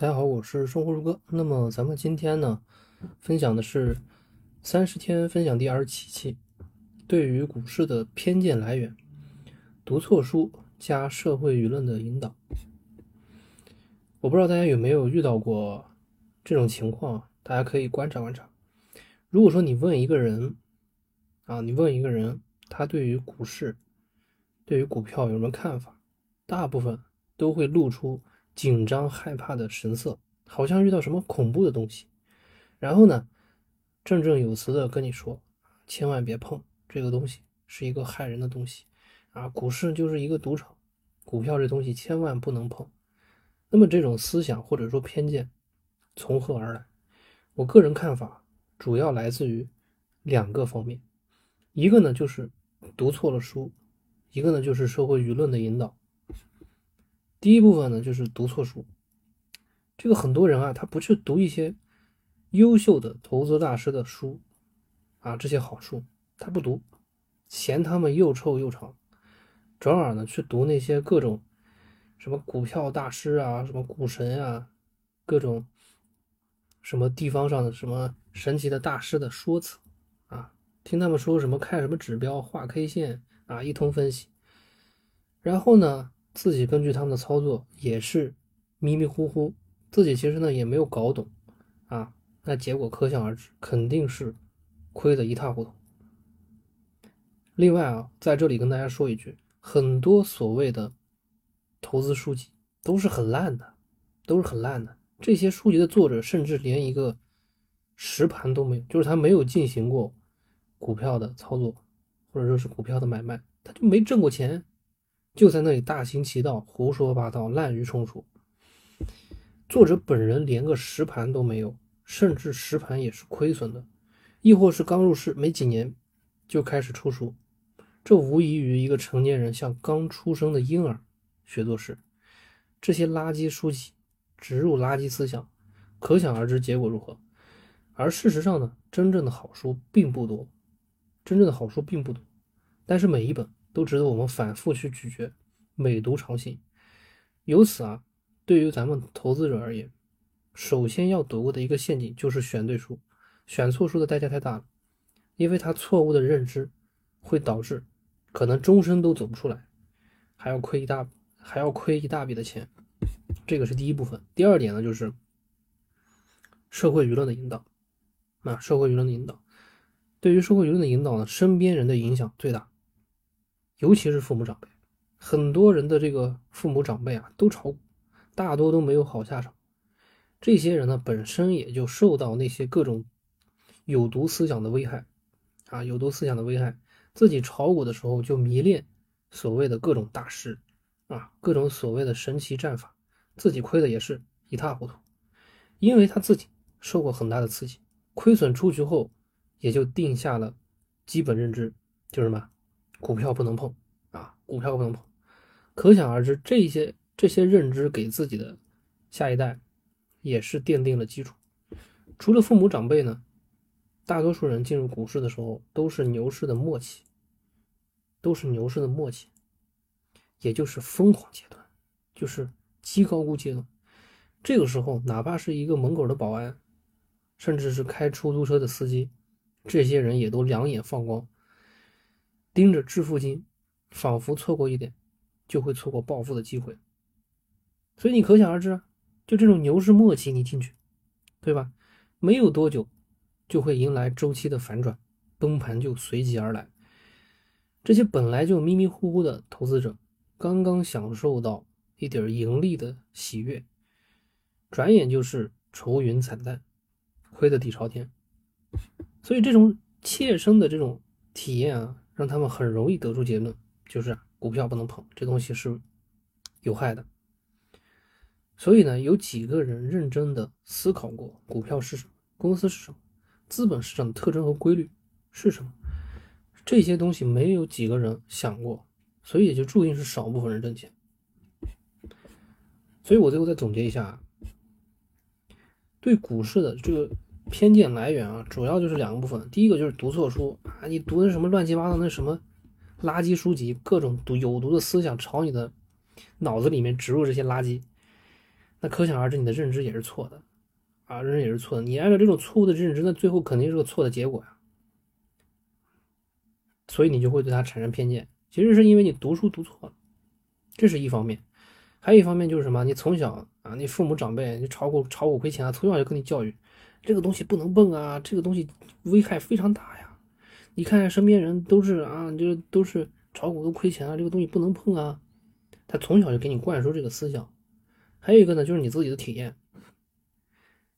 大家好，我是生活如歌。那么咱们今天呢，分享的是三十天分享第二十七期，对于股市的偏见来源，读错书加社会舆论的引导。我不知道大家有没有遇到过这种情况，大家可以观察观察。如果说你问一个人啊，你问一个人，他对于股市、对于股票有什么看法，大部分都会露出。紧张害怕的神色，好像遇到什么恐怖的东西。然后呢，振振有词的跟你说：“千万别碰这个东西，是一个害人的东西啊！股市就是一个赌场，股票这东西千万不能碰。”那么这种思想或者说偏见从何而来？我个人看法主要来自于两个方面，一个呢就是读错了书，一个呢就是社会舆论的引导。第一部分呢，就是读错书。这个很多人啊，他不去读一些优秀的投资大师的书啊，这些好书他不读，嫌他们又臭又长，转而呢去读那些各种什么股票大师啊，什么股神啊，各种什么地方上的什么神奇的大师的说辞啊，听他们说什么看什么指标画 K 线啊，一通分析，然后呢。自己根据他们的操作也是迷迷糊糊，自己其实呢也没有搞懂啊，那结果可想而知，肯定是亏得一塌糊涂。另外啊，在这里跟大家说一句，很多所谓的投资书籍都是很烂的，都是很烂的。这些书籍的作者甚至连一个实盘都没有，就是他没有进行过股票的操作，或者说是股票的买卖，他就没挣过钱。就在那里大行其道、胡说八道、滥竽充数。作者本人连个实盘都没有，甚至实盘也是亏损的，亦或是刚入市没几年就开始出书，这无异于一个成年人向刚出生的婴儿学做事。这些垃圾书籍植入垃圾思想，可想而知结果如何。而事实上呢，真正的好书并不多，真正的好书并不多，但是每一本。都值得我们反复去咀嚼，每读常新。由此啊，对于咱们投资者而言，首先要躲过的一个陷阱就是选对书，选错书的代价太大了，因为他错误的认知会导致可能终身都走不出来，还要亏一大还要亏一大笔的钱。这个是第一部分。第二点呢，就是社会舆论的引导。啊社会舆论的引导，对于社会舆论的引导呢，身边人的影响最大。尤其是父母长辈，很多人的这个父母长辈啊，都炒股，大多都没有好下场。这些人呢，本身也就受到那些各种有毒思想的危害啊，有毒思想的危害。自己炒股的时候就迷恋所谓的各种大师啊，各种所谓的神奇战法，自己亏的也是一塌糊涂。因为他自己受过很大的刺激，亏损出局后，也就定下了基本认知，就是什么？股票不能碰啊！股票不能碰，可想而知，这些这些认知给自己的下一代也是奠定了基础。除了父母长辈呢，大多数人进入股市的时候都是牛市的末期，都是牛市的末期，也就是疯狂阶段，就是极高估阶段。这个时候，哪怕是一个门口的保安，甚至是开出租车的司机，这些人也都两眼放光。盯着致富金，仿佛错过一点，就会错过暴富的机会。所以你可想而知啊，就这种牛市末期你进去，对吧？没有多久，就会迎来周期的反转，崩盘就随即而来。这些本来就迷迷糊糊的投资者，刚刚享受到一点盈利的喜悦，转眼就是愁云惨淡，亏得底朝天。所以这种切身的这种体验啊。让他们很容易得出结论，就是股票不能碰，这东西是有害的。所以呢，有几个人认真的思考过股票是什么，公司是什么，资本市场的特征和规律是什么，这些东西没有几个人想过，所以也就注定是少部分人挣钱。所以我最后再总结一下，对股市的这个。偏见来源啊，主要就是两个部分。第一个就是读错书啊，你读的什么乱七八糟那什么垃圾书籍，各种读有毒的思想朝你的脑子里面植入这些垃圾。那可想而知你的认知也是错的啊，认知也是错的。你按照这种错误的认知，那最后肯定是个错的结果呀。所以你就会对他产生偏见，其实是因为你读书读错了，这是一方面。还有一方面就是什么？你从小啊，你父母长辈，你炒股炒股亏钱啊，从小就跟你教育，这个东西不能碰啊，这个东西危害非常大呀。你看身边人都是啊，就都是炒股都亏钱啊，这个东西不能碰啊。他从小就给你灌输这个思想。还有一个呢，就是你自己的体验，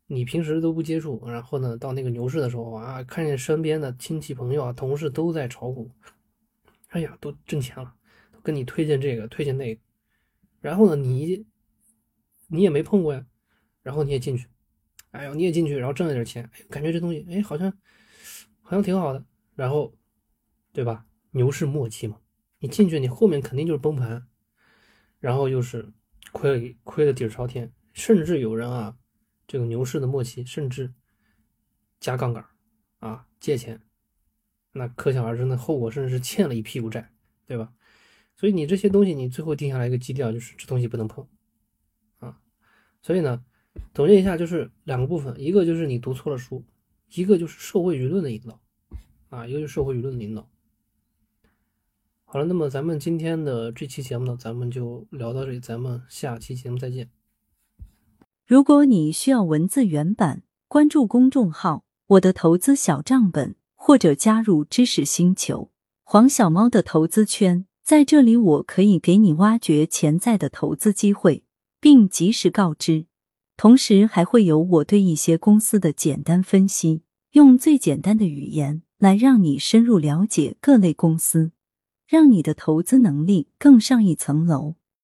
你平时都不接触，然后呢，到那个牛市的时候啊，看见身边的亲戚朋友啊、同事都在炒股，哎呀，都挣钱了，都跟你推荐这个推荐那个，然后呢，你你也没碰过呀，然后你也进去，哎呦，你也进去，然后挣了点钱，感觉这东西哎好像好像挺好的。然后，对吧？牛市末期嘛，你进去，你后面肯定就是崩盘，然后又是亏了亏的底儿朝天，甚至有人啊，这个牛市的末期，甚至加杠杆啊，借钱，那可想而知，那后果甚至是欠了一屁股债，对吧？所以你这些东西，你最后定下来一个基调，就是这东西不能碰啊。所以呢，总结一下，就是两个部分，一个就是你读错了书，一个就是社会舆论的引导。啊，一个是社会舆论的引导。好了，那么咱们今天的这期节目呢，咱们就聊到这里，咱们下期节目再见。如果你需要文字原版，关注公众号“我的投资小账本”，或者加入知识星球黄小猫的投资圈，在这里我可以给你挖掘潜在的投资机会，并及时告知，同时还会有我对一些公司的简单分析，用最简单的语言。来让你深入了解各类公司，让你的投资能力更上一层楼。